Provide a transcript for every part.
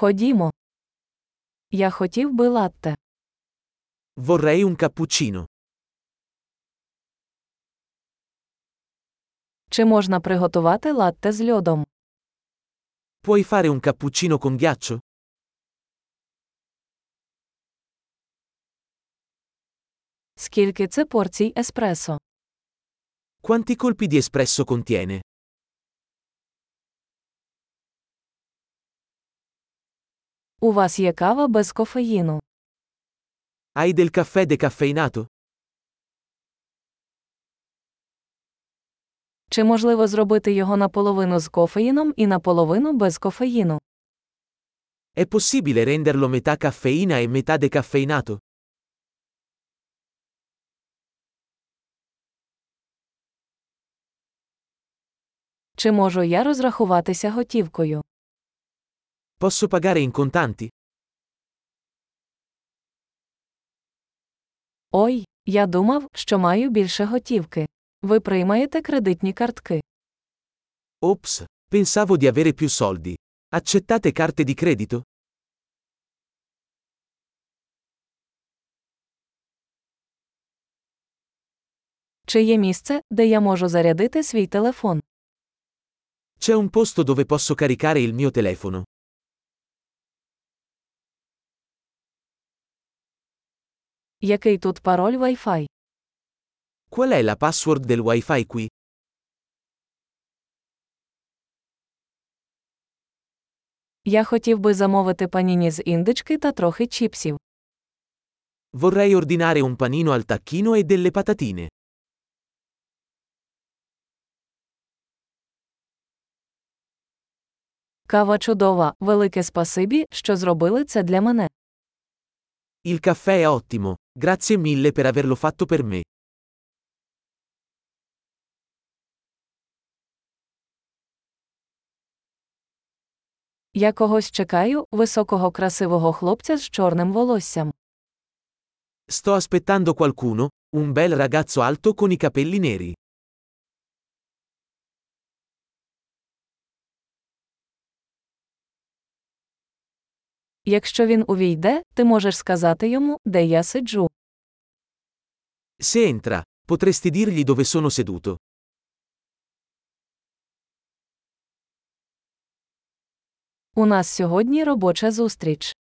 Ходімо. Я хотів би латте. Vorrei un cappuccino. Чи можна приготувати латте з льодом? Puoi fare un cappuccino con ghiaccio? Скільки це порцій еспресо? Quanti colpi di espresso contiene? У вас є кава без кофеїну. Hai del caffè decaffeinato? Чи можливо зробити його наполовину з кофеїном і наполовину без кофеїну? È possibile renderlo metà caffeina e metà decaffeinato? Чи можу я розрахуватися готівкою? Posso pagare in contanti? Ой, я думав, що маю більше готівки. Ви приймаєте кредитні картки. Ops, pensavo di avere più soldi. Accettate carte di credito? Чи є місце, де я можу зарядити свій телефон? C'è un posto dove posso caricare il mio telefono. Який тут пароль Wi-Fi? Qual è la password del wifi qui? Я хотів би замовити паніні з індички та трохи чіпсів. Vorrei ordinare un panino al tacchino e delle patatine. Кава чудова, велике спасибі, що зробили це для мене. Il caffè è ottimo, grazie mille per averlo fatto per me. Я когось чекаю, високого красивого хлопця з чорним волоссям. Sto aspettando qualcuno, un bel ragazzo alto con i capelli neri. Якщо він увійде, ти можеш сказати йому, де я сиджу. Se entra, potresti dirgli dove sono seduto. У нас сьогодні робоча зустріч.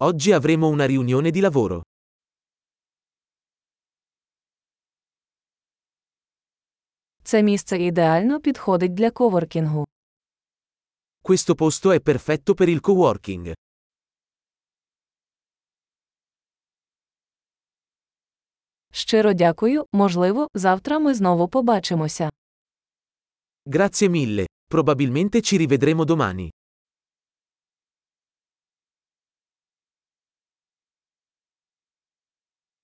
Oggi avremo una riunione di lavoro. Це місце ідеально підходить для коворкінгу. Questo posto è perfetto per il coworking. Щиро дякую, можливо, завтра ми знову побачимося. Grazie mille, probabilmente ci rivedremo domani.